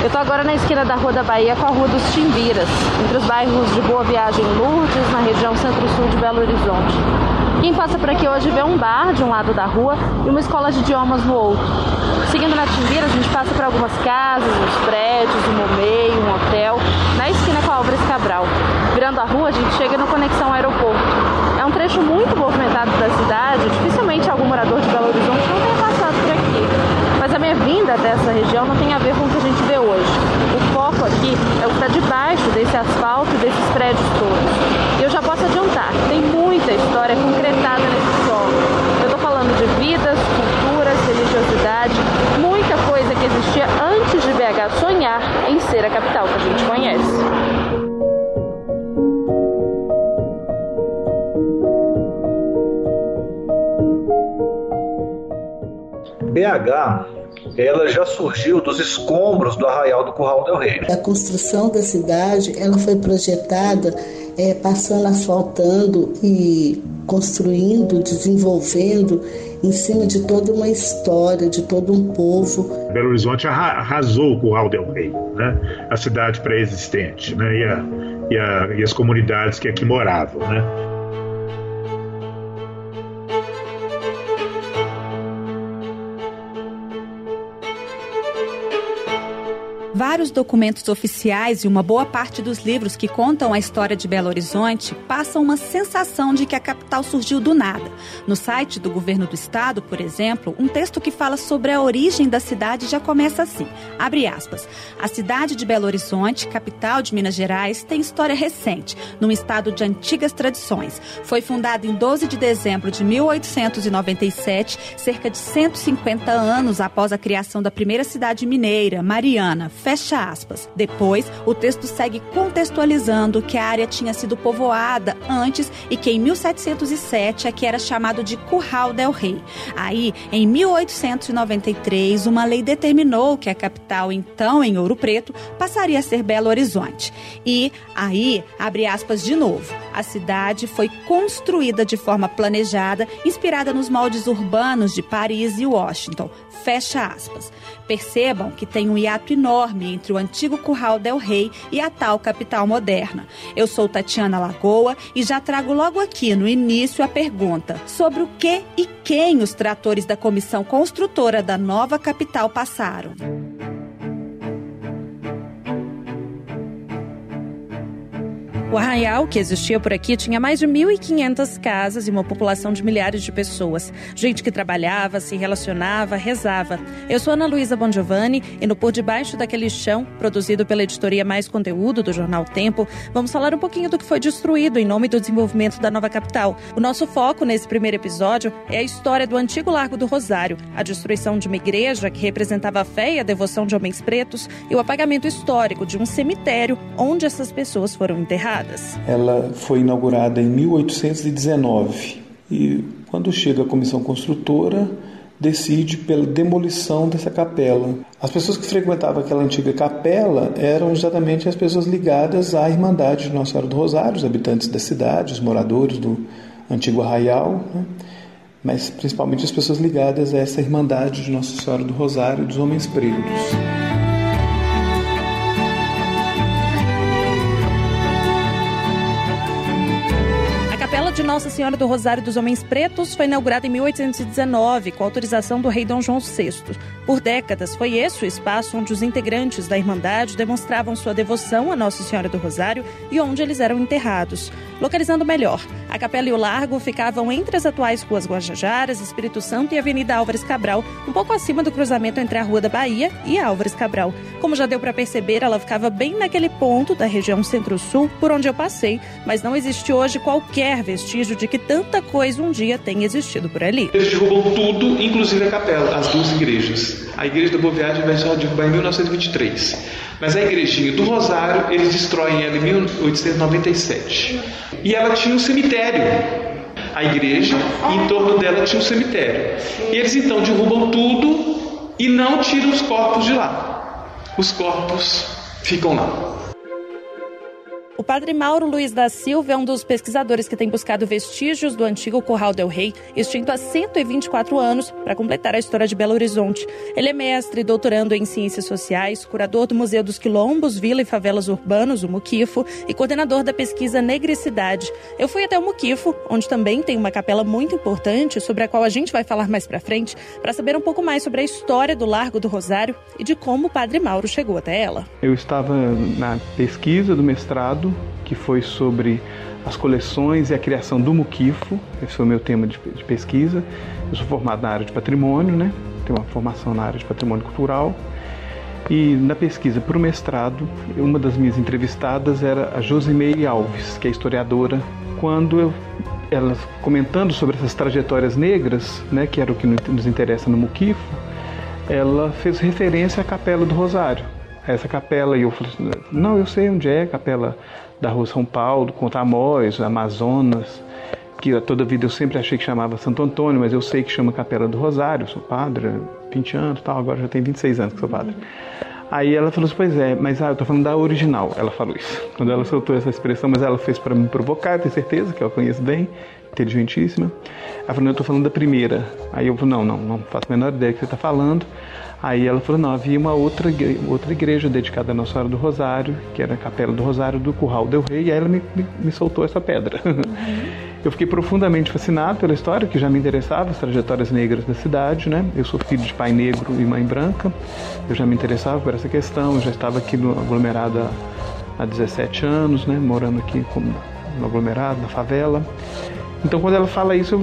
Eu estou agora na esquina da Rua da Bahia com a Rua dos Timbiras, entre os bairros de Boa Viagem e Lourdes, na região centro-sul de Belo Horizonte. Quem passa por aqui hoje vê um bar de um lado da rua e uma escola de idiomas no outro. Seguindo na Timbiras, a gente passa por algumas casas, uns prédios, um momeio, um hotel, na esquina com a Álvares Cabral. Virando a rua, a gente chega no Conexão Aeroporto. É um trecho muito movimentado da cidade, dificilmente algum morador de Belo Horizonte não tenha passado por aqui. Mas a dessa região não tem a ver com o que a gente vê hoje. O foco aqui é o que está debaixo desse asfalto desses prédios todos. E eu já posso adiantar, tem muita história concretada nesse solo. Eu estou falando de vidas, culturas, religiosidade, muita coisa que existia antes de BH sonhar em ser a capital que a gente conhece. BH ela já surgiu dos escombros do arraial do Curral del Rei. A construção da cidade ela foi projetada é, passando, asfaltando e construindo, desenvolvendo em cima de toda uma história, de todo um povo. Belo Horizonte arrasou o Curral del Rei, né? a cidade pré-existente né? e, a, e, a, e as comunidades que aqui moravam. Né? Vários documentos oficiais e uma boa parte dos livros que contam a história de Belo Horizonte passam uma sensação de que a capital surgiu do nada. No site do governo do estado, por exemplo, um texto que fala sobre a origem da cidade já começa assim: abre aspas. A cidade de Belo Horizonte, capital de Minas Gerais, tem história recente, num estado de antigas tradições. Foi fundada em 12 de dezembro de 1897, cerca de 150 anos após a criação da primeira cidade mineira, Mariana Fecha aspas. Depois, o texto segue contextualizando que a área tinha sido povoada antes e que em 1707 aqui era chamado de Curral del Rei. Aí, em 1893, uma lei determinou que a capital, então em Ouro Preto, passaria a ser Belo Horizonte. E aí, abre aspas de novo, a cidade foi construída de forma planejada, inspirada nos moldes urbanos de Paris e Washington. Fecha aspas. Percebam que tem um hiato enorme entre o antigo Curral del Rei e a tal capital moderna. Eu sou Tatiana Lagoa e já trago logo aqui no início a pergunta sobre o que e quem os tratores da comissão construtora da nova capital passaram. O arraial que existia por aqui tinha mais de 1.500 casas e uma população de milhares de pessoas. Gente que trabalhava, se relacionava, rezava. Eu sou Ana Luísa Bongiovanni e no Por Debaixo daquele Chão, produzido pela editoria Mais Conteúdo do jornal Tempo, vamos falar um pouquinho do que foi destruído em nome do desenvolvimento da nova capital. O nosso foco nesse primeiro episódio é a história do antigo Largo do Rosário, a destruição de uma igreja que representava a fé e a devoção de homens pretos e o apagamento histórico de um cemitério onde essas pessoas foram enterradas. Ela foi inaugurada em 1819 e quando chega a comissão construtora decide pela demolição dessa capela. As pessoas que frequentavam aquela antiga capela eram exatamente as pessoas ligadas à Irmandade de Nossa Senhora do Rosário, os habitantes da cidade, os moradores do antigo arraial, né? mas principalmente as pessoas ligadas a essa Irmandade de Nossa Senhora do Rosário dos Homens Pretos. Nossa Senhora do Rosário dos Homens Pretos foi inaugurada em 1819, com autorização do rei Dom João VI. Por décadas, foi esse o espaço onde os integrantes da Irmandade demonstravam sua devoção a Nossa Senhora do Rosário e onde eles eram enterrados. Localizando melhor, a capela e o largo ficavam entre as atuais ruas Guajajaras, Espírito Santo e Avenida Álvares Cabral, um pouco acima do cruzamento entre a Rua da Bahia e Álvares Cabral. Como já deu para perceber, ela ficava bem naquele ponto da região centro-sul por onde eu passei, mas não existe hoje qualquer vestígio de que tanta coisa um dia tenha existido por ali. Eles derrubam tudo, inclusive a capela, as duas igrejas. A igreja da Boa Viagem vai só derrubar em 1923. Mas a igrejinha do Rosário, eles destroem ela em 1897. E ela tinha um cemitério. A igreja, em torno dela tinha um cemitério. E eles então derrubam tudo e não tiram os corpos de lá. Os corpos ficam lá. O padre Mauro Luiz da Silva é um dos pesquisadores que tem buscado vestígios do antigo Curral del Rei, extinto há 124 anos, para completar a história de Belo Horizonte. Ele é mestre doutorando em Ciências Sociais, curador do Museu dos Quilombos, Vila e Favelas Urbanos, o Muquifo, e coordenador da pesquisa Negricidade. Eu fui até o Muquifo, onde também tem uma capela muito importante, sobre a qual a gente vai falar mais para frente, para saber um pouco mais sobre a história do Largo do Rosário e de como o padre Mauro chegou até ela. Eu estava na pesquisa do mestrado que foi sobre as coleções e a criação do Muquifo. Esse foi o meu tema de, de pesquisa. Eu sou formado na área de patrimônio, né? tenho uma formação na área de patrimônio cultural. E na pesquisa para o mestrado, uma das minhas entrevistadas era a Josimeire Alves, que é historiadora. Quando eu, ela comentando sobre essas trajetórias negras, né, que era o que nos interessa no Muquifo, ela fez referência à Capela do Rosário, essa capela. E eu falei assim, não, eu sei onde é, capela da Rua São Paulo, com Tamoios, Amazonas, que toda vida eu sempre achei que chamava Santo Antônio, mas eu sei que chama Capela do Rosário, sou padre, 20 anos tal, agora já tem 26 anos que sou padre. Aí ela falou assim, pois é, mas ah, eu tô falando da original, ela falou isso. Quando ela soltou essa expressão, mas ela fez para me provocar, tenho certeza que eu conheço bem, inteligentíssima. Ela falou, eu tô falando da primeira. Aí eu falei, não, não, não faço a menor ideia do que você está falando. Aí ela falou, não, havia uma outra, outra igreja dedicada a Nossa Senhora do Rosário, que era a Capela do Rosário do Curral del Rei, e aí ela me, me, me soltou essa pedra. Uhum. Eu fiquei profundamente fascinado pela história, que já me interessava, as trajetórias negras da cidade, né? Eu sou filho de pai negro e mãe branca, eu já me interessava por essa questão, eu já estava aqui no aglomerado há 17 anos, né? Morando aqui como no aglomerado, na favela. Então quando ela fala isso,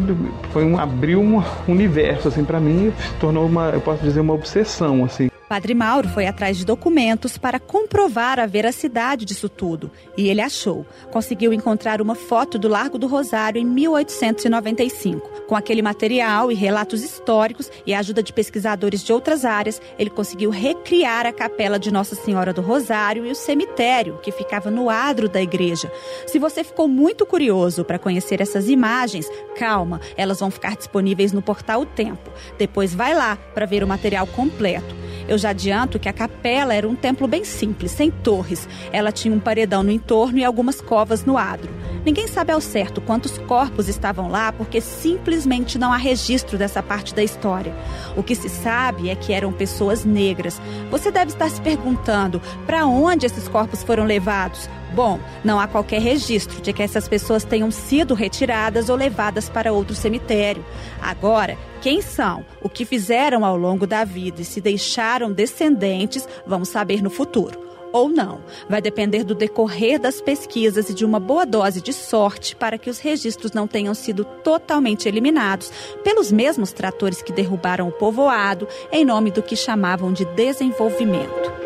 foi um abriu um universo assim para mim, se tornou uma, eu posso dizer uma obsessão assim. Padre Mauro foi atrás de documentos para comprovar a veracidade disso tudo. E ele achou. Conseguiu encontrar uma foto do Largo do Rosário em 1895. Com aquele material e relatos históricos e a ajuda de pesquisadores de outras áreas, ele conseguiu recriar a capela de Nossa Senhora do Rosário e o cemitério, que ficava no adro da igreja. Se você ficou muito curioso para conhecer essas imagens, calma, elas vão ficar disponíveis no portal O Tempo. Depois vai lá para ver o material completo. Eu já adianto que a capela era um templo bem simples, sem torres. Ela tinha um paredão no entorno e algumas covas no adro. Ninguém sabe ao certo quantos corpos estavam lá, porque simplesmente não há registro dessa parte da história. O que se sabe é que eram pessoas negras. Você deve estar se perguntando para onde esses corpos foram levados. Bom, não há qualquer registro de que essas pessoas tenham sido retiradas ou levadas para outro cemitério. Agora, quem são, o que fizeram ao longo da vida e se deixaram descendentes, vamos saber no futuro. Ou não. Vai depender do decorrer das pesquisas e de uma boa dose de sorte para que os registros não tenham sido totalmente eliminados pelos mesmos tratores que derrubaram o povoado em nome do que chamavam de desenvolvimento.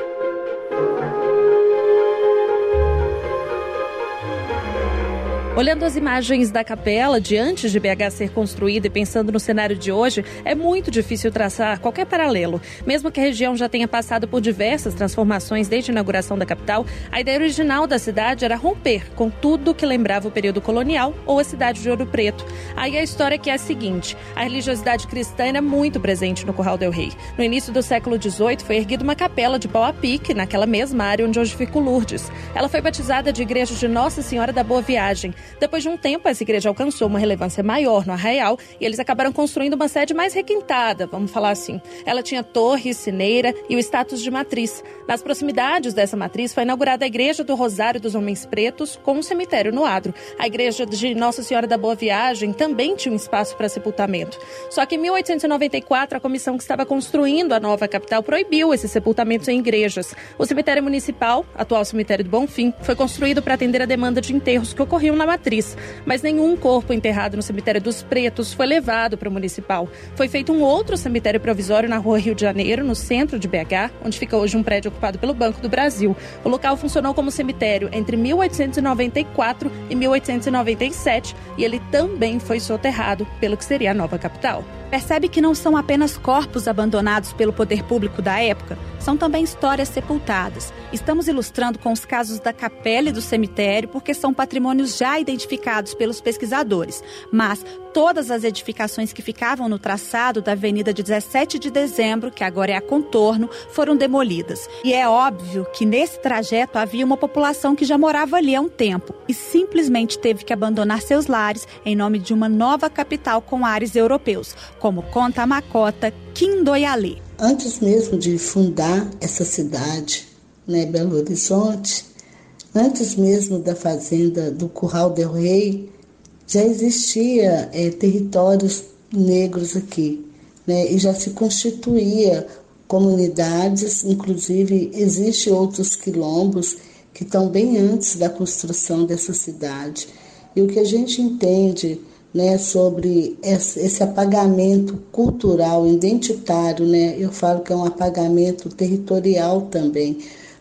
Olhando as imagens da capela de antes de BH ser construída e pensando no cenário de hoje, é muito difícil traçar qualquer paralelo. Mesmo que a região já tenha passado por diversas transformações desde a inauguração da capital, a ideia original da cidade era romper com tudo que lembrava o período colonial ou a cidade de Ouro Preto. Aí a história que é a seguinte: a religiosidade cristã era muito presente no Curral del Rei. No início do século XVIII foi erguida uma capela de pau a pique naquela mesma área onde hoje fica o Lourdes. Ela foi batizada de Igreja de Nossa Senhora da Boa Viagem. Depois de um tempo, essa igreja alcançou uma relevância maior no Arraial e eles acabaram construindo uma sede mais requintada, vamos falar assim. Ela tinha torre, sineira e o status de matriz. Nas proximidades dessa matriz foi inaugurada a Igreja do Rosário dos Homens Pretos com um cemitério no adro. A Igreja de Nossa Senhora da Boa Viagem também tinha um espaço para sepultamento. Só que em 1894, a comissão que estava construindo a nova capital proibiu esses sepultamentos em igrejas. O cemitério municipal, atual cemitério do Bonfim, foi construído para atender a demanda de enterros que ocorriam na matriz mas nenhum corpo enterrado no cemitério dos Pretos foi levado para o municipal. Foi feito um outro cemitério provisório na rua Rio de Janeiro, no centro de BH, onde fica hoje um prédio ocupado pelo Banco do Brasil. O local funcionou como cemitério entre 1894 e 1897 e ele também foi soterrado pelo que seria a nova capital. Percebe que não são apenas corpos abandonados pelo poder público da época, são também histórias sepultadas. Estamos ilustrando com os casos da capela e do cemitério porque são patrimônios já identificados pelos pesquisadores. Mas todas as edificações que ficavam no traçado da Avenida de 17 de Dezembro, que agora é a contorno, foram demolidas. E é óbvio que nesse trajeto havia uma população que já morava ali há um tempo e simplesmente teve que abandonar seus lares em nome de uma nova capital com ares europeus, como conta a macota Quindoyalê. Antes mesmo de fundar essa cidade, né, Belo Horizonte, antes mesmo da fazenda do Curral del Rei, já existia é, territórios negros aqui, né, e já se constituía comunidades, inclusive existem outros quilombos que estão bem antes da construção dessa cidade. E o que a gente entende né, sobre esse apagamento cultural, identitário, né, eu falo que é um apagamento territorial também,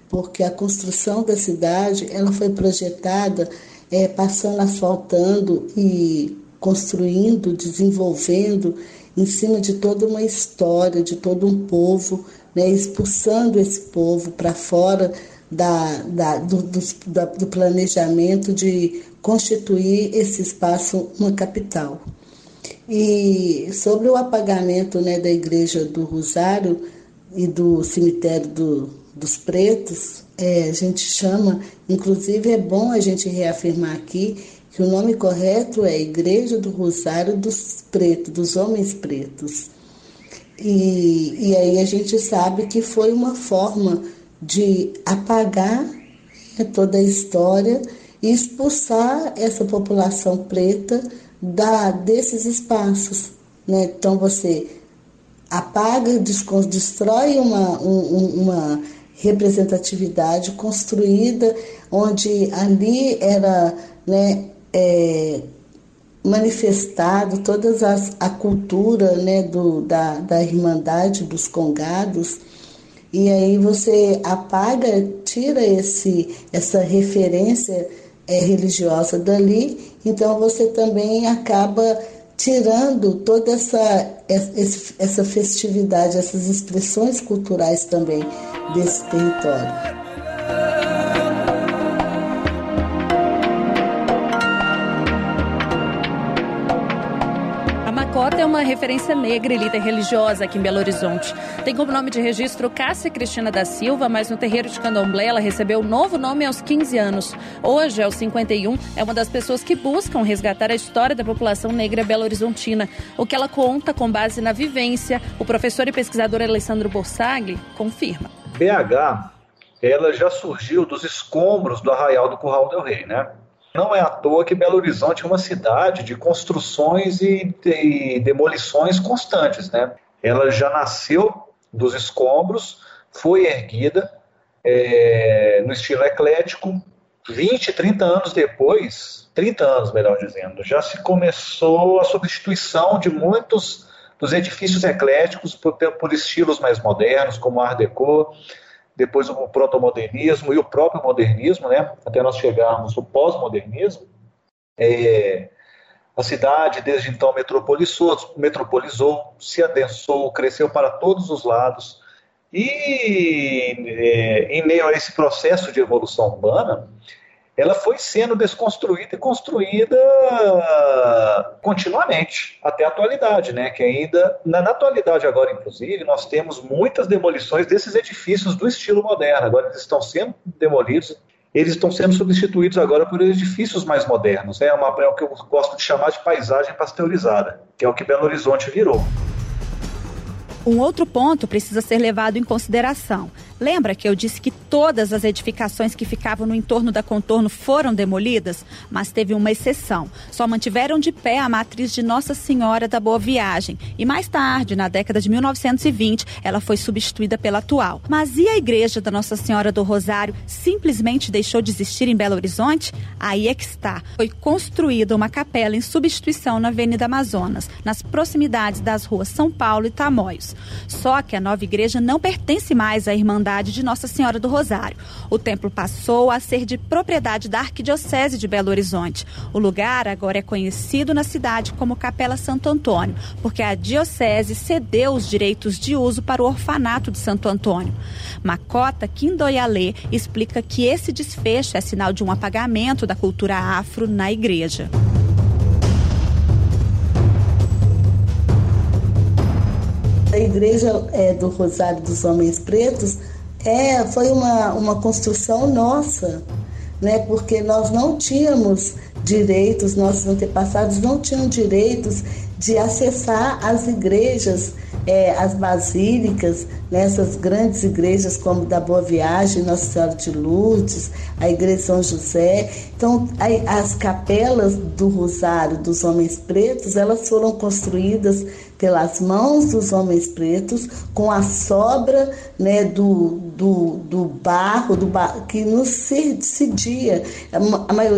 porque a construção da cidade ela foi projetada é, passando, asfaltando e construindo, desenvolvendo em cima de toda uma história, de todo um povo, né, expulsando esse povo para fora da, da, do, do, da, do planejamento de constituir esse espaço uma capital. E sobre o apagamento né, da Igreja do Rosário e do cemitério do, dos Pretos, é, a gente chama, inclusive é bom a gente reafirmar aqui que o nome correto é Igreja do Rosário dos Pretos, dos Homens Pretos. E, e aí a gente sabe que foi uma forma de apagar né, toda a história e expulsar essa população preta da, desses espaços. Né? Então você apaga, destrói uma, um, uma representatividade construída onde ali era né, é, manifestado toda a cultura né, do, da, da Irmandade dos Congados. E aí você apaga, tira esse, essa referência é, religiosa dali, então você também acaba tirando toda essa, essa festividade, essas expressões culturais também desse território. é uma referência negra e líder religiosa aqui em Belo Horizonte. Tem como nome de registro Cássia Cristina da Silva, mas no terreiro de Candomblé ela recebeu um novo nome aos 15 anos. Hoje, aos 51, é uma das pessoas que buscam resgatar a história da população negra belo-horizontina. O que ela conta com base na vivência, o professor e pesquisador Alessandro Borsagli confirma. BH, ela já surgiu dos escombros do Arraial do Curral del Rei, né? Não é à toa que Belo Horizonte é uma cidade de construções e, de demolições constantes, né? Ela já nasceu dos escombros, foi erguida é, no estilo eclético. 20, 30 anos depois, 30 anos, melhor dizendo, já se começou a substituição de muitos dos edifícios ecléticos por, por estilos mais modernos, como Art Deco, depois o protomodernismo e o próprio modernismo, né, até nós chegarmos no pós-modernismo, é, a cidade desde então metropolizou, metropolizou, se adensou, cresceu para todos os lados. E é, em meio a esse processo de evolução urbana, ela foi sendo desconstruída e construída continuamente, até a atualidade, né? Que ainda, na, na, atualidade agora, inclusive, nós temos muitas demolições desses edifícios do estilo moderno. Agora eles estão sendo demolidos, eles estão sendo substituídos agora por edifícios mais modernos. É, uma, é o que eu gosto de chamar de paisagem pasteurizada, que é o que Belo Horizonte virou. Um outro ponto precisa ser levado em consideração. Lembra que eu disse que todas as edificações que ficavam no entorno da contorno foram demolidas? Mas teve uma exceção. Só mantiveram de pé a matriz de Nossa Senhora da Boa Viagem. E mais tarde, na década de 1920, ela foi substituída pela atual. Mas e a igreja da Nossa Senhora do Rosário simplesmente deixou de existir em Belo Horizonte? Aí é que está. Foi construída uma capela em substituição na Avenida Amazonas, nas proximidades das ruas São Paulo e Tamoios. Só que a nova igreja não pertence mais à Irmandade Irmandade de Nossa Senhora do Rosário. O templo passou a ser de propriedade da Arquidiocese de Belo Horizonte. O lugar agora é conhecido na cidade como Capela Santo Antônio, porque a Diocese cedeu os direitos de uso para o orfanato de Santo Antônio. Macota Quindoyalê explica que esse desfecho é sinal de um apagamento da cultura afro na igreja. A Igreja é, do Rosário dos Homens Pretos é, foi uma, uma construção nossa, né? porque nós não tínhamos direitos, nossos antepassados não tinham direitos de acessar as igrejas, é, as basílicas, nessas grandes igrejas como da Boa Viagem, Nossa Senhora de Lourdes, a Igreja São José. Então, as capelas do Rosário dos Homens Pretos, elas foram construídas pelas mãos dos homens pretos, com a sobra né, do, do, do barro do bar, que nos cedia.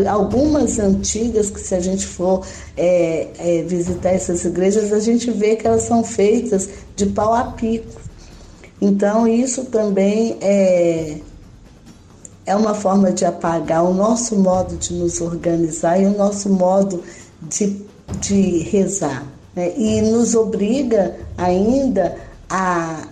Algumas antigas, que se a gente for é, é, visitar essas igrejas, a gente vê que elas são feitas de pau a pico. Então, isso também é, é uma forma de apagar o nosso modo de nos organizar e o nosso modo de, de rezar né? e nos obriga ainda a.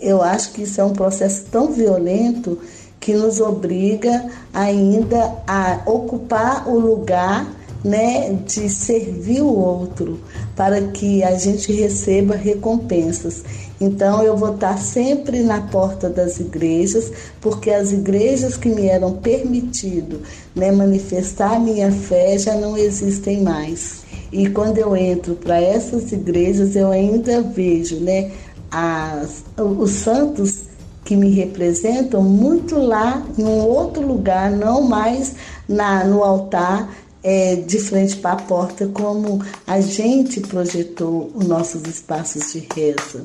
Eu acho que isso é um processo tão violento que nos obriga ainda a ocupar o lugar né, de servir o outro para que a gente receba recompensas. Então eu vou estar sempre na porta das igrejas, porque as igrejas que me eram permitido né, manifestar a minha fé já não existem mais. E quando eu entro para essas igrejas, eu ainda vejo né, as, os santos que me representam muito lá em um outro lugar, não mais na, no altar é, de frente para a porta, como a gente projetou os nossos espaços de reza.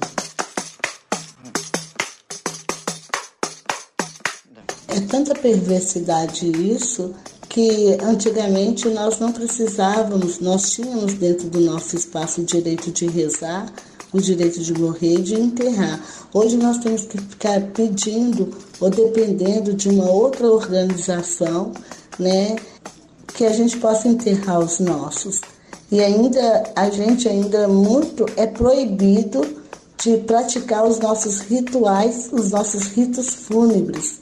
É tanta perversidade isso que antigamente nós não precisávamos, nós tínhamos dentro do nosso espaço o direito de rezar, o direito de morrer e de enterrar. Hoje nós temos que ficar pedindo ou dependendo de uma outra organização, né, que a gente possa enterrar os nossos. E ainda a gente ainda muito é proibido de praticar os nossos rituais, os nossos ritos fúnebres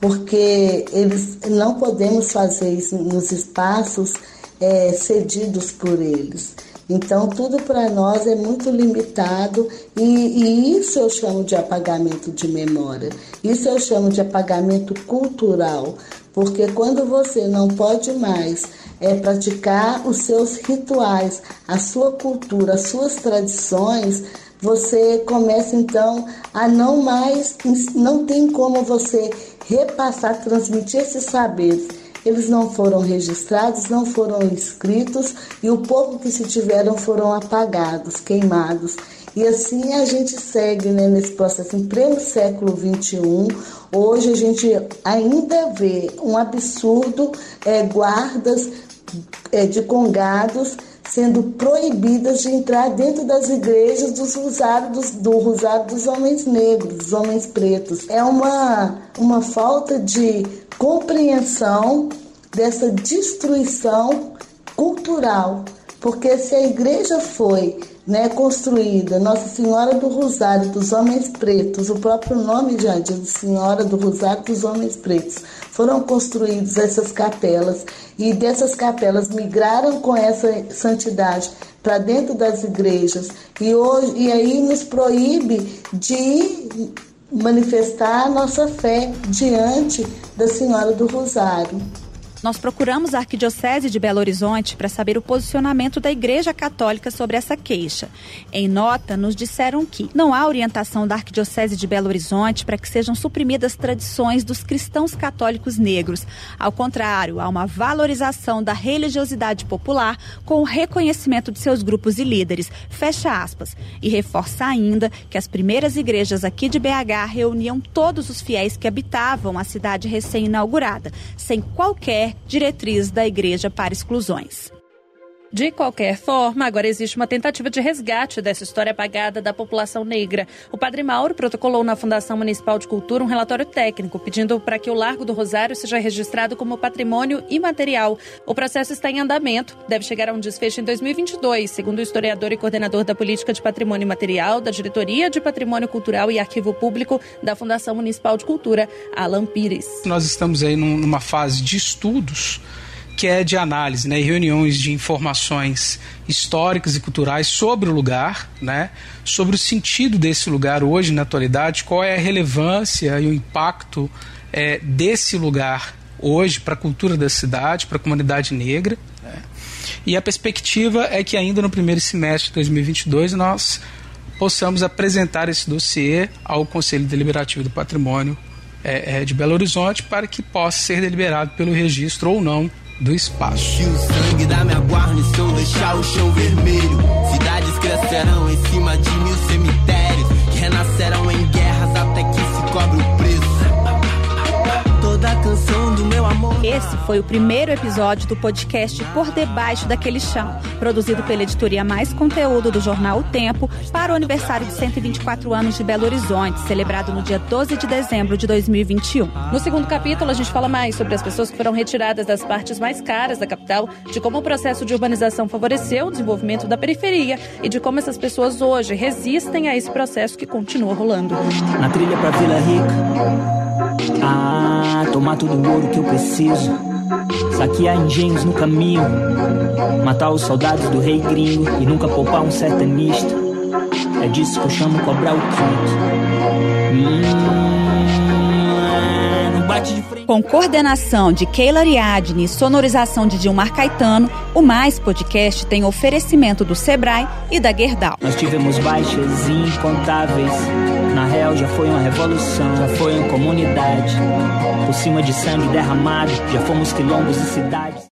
porque eles não podemos fazer isso nos espaços é, cedidos por eles. Então, tudo para nós é muito limitado e, e, isso eu chamo de apagamento de memória. Isso eu chamo de apagamento cultural, porque quando você não pode mais é, praticar os seus rituais, a sua cultura, as suas tradições, você começa então a não mais, não tem como você repassar, transmitir esses saberes. Eles não foram registrados, não foram inscritos e o pouco que se tiveram foram apagados, queimados. E assim a gente segue né, nesse processo. Em pleno século XXI, hoje a gente ainda vê um absurdo é, guardas é, de congados sendo proibidas de entrar dentro das igrejas dos rosários, do Rosário dos Homens Negros, dos Homens Pretos. É uma, uma falta de compreensão dessa destruição cultural, porque se a igreja foi né, construída, Nossa Senhora do Rosário dos Homens Pretos, o próprio nome já diz Senhora do Rosário dos Homens Pretos, foram construídas essas capelas e dessas capelas migraram com essa santidade para dentro das igrejas e hoje e aí nos proíbe de manifestar a nossa fé diante da Senhora do Rosário. Nós procuramos a Arquidiocese de Belo Horizonte para saber o posicionamento da Igreja Católica sobre essa queixa. Em nota, nos disseram que não há orientação da Arquidiocese de Belo Horizonte para que sejam suprimidas tradições dos cristãos católicos negros. Ao contrário, há uma valorização da religiosidade popular com o reconhecimento de seus grupos e líderes. Fecha aspas. E reforça ainda que as primeiras igrejas aqui de BH reuniam todos os fiéis que habitavam a cidade recém-inaugurada, sem qualquer diretriz da igreja para exclusões. De qualquer forma, agora existe uma tentativa de resgate dessa história apagada da população negra. O Padre Mauro protocolou na Fundação Municipal de Cultura um relatório técnico pedindo para que o Largo do Rosário seja registrado como patrimônio imaterial. O processo está em andamento, deve chegar a um desfecho em 2022, segundo o historiador e coordenador da Política de Patrimônio Imaterial da Diretoria de Patrimônio Cultural e Arquivo Público da Fundação Municipal de Cultura, Alan Pires. Nós estamos aí numa fase de estudos que é de análise, né, reuniões de informações históricas e culturais sobre o lugar, né, sobre o sentido desse lugar hoje na atualidade, qual é a relevância e o impacto é, desse lugar hoje para a cultura da cidade, para a comunidade negra. Né. E a perspectiva é que ainda no primeiro semestre de 2022 nós possamos apresentar esse dossiê ao Conselho Deliberativo do Patrimônio é, é, de Belo Horizonte para que possa ser deliberado pelo registro ou não do espaço. o sangue da minha guarnição deixar o chão vermelho. Cidades crescerão em cima de mil cemitérios que renascerão em guerras canção do meu amor. Esse foi o primeiro episódio do podcast Por Debaixo daquele Chão, produzido pela editoria Mais Conteúdo do jornal O Tempo para o aniversário de 124 anos de Belo Horizonte, celebrado no dia 12 de dezembro de 2021. No segundo capítulo, a gente fala mais sobre as pessoas que foram retiradas das partes mais caras da capital, de como o processo de urbanização favoreceu o desenvolvimento da periferia e de como essas pessoas hoje resistem a esse processo que continua rolando. Na trilha para Vila Rica ah, tomar todo o ouro que eu preciso. Saquear engenhos no caminho. Matar os soldados do rei gringo e nunca poupar um sertanista. É disso que eu chamo cobrar o quinto. Hum, frente. Com coordenação de Keila Ariadne e sonorização de Dilmar Caetano, o Mais Podcast tem oferecimento do Sebrae e da Gerdau. Nós tivemos baixas incontáveis. Real já foi uma revolução, já foi uma comunidade. Por cima de sangue derramado, já fomos quilombos e cidades.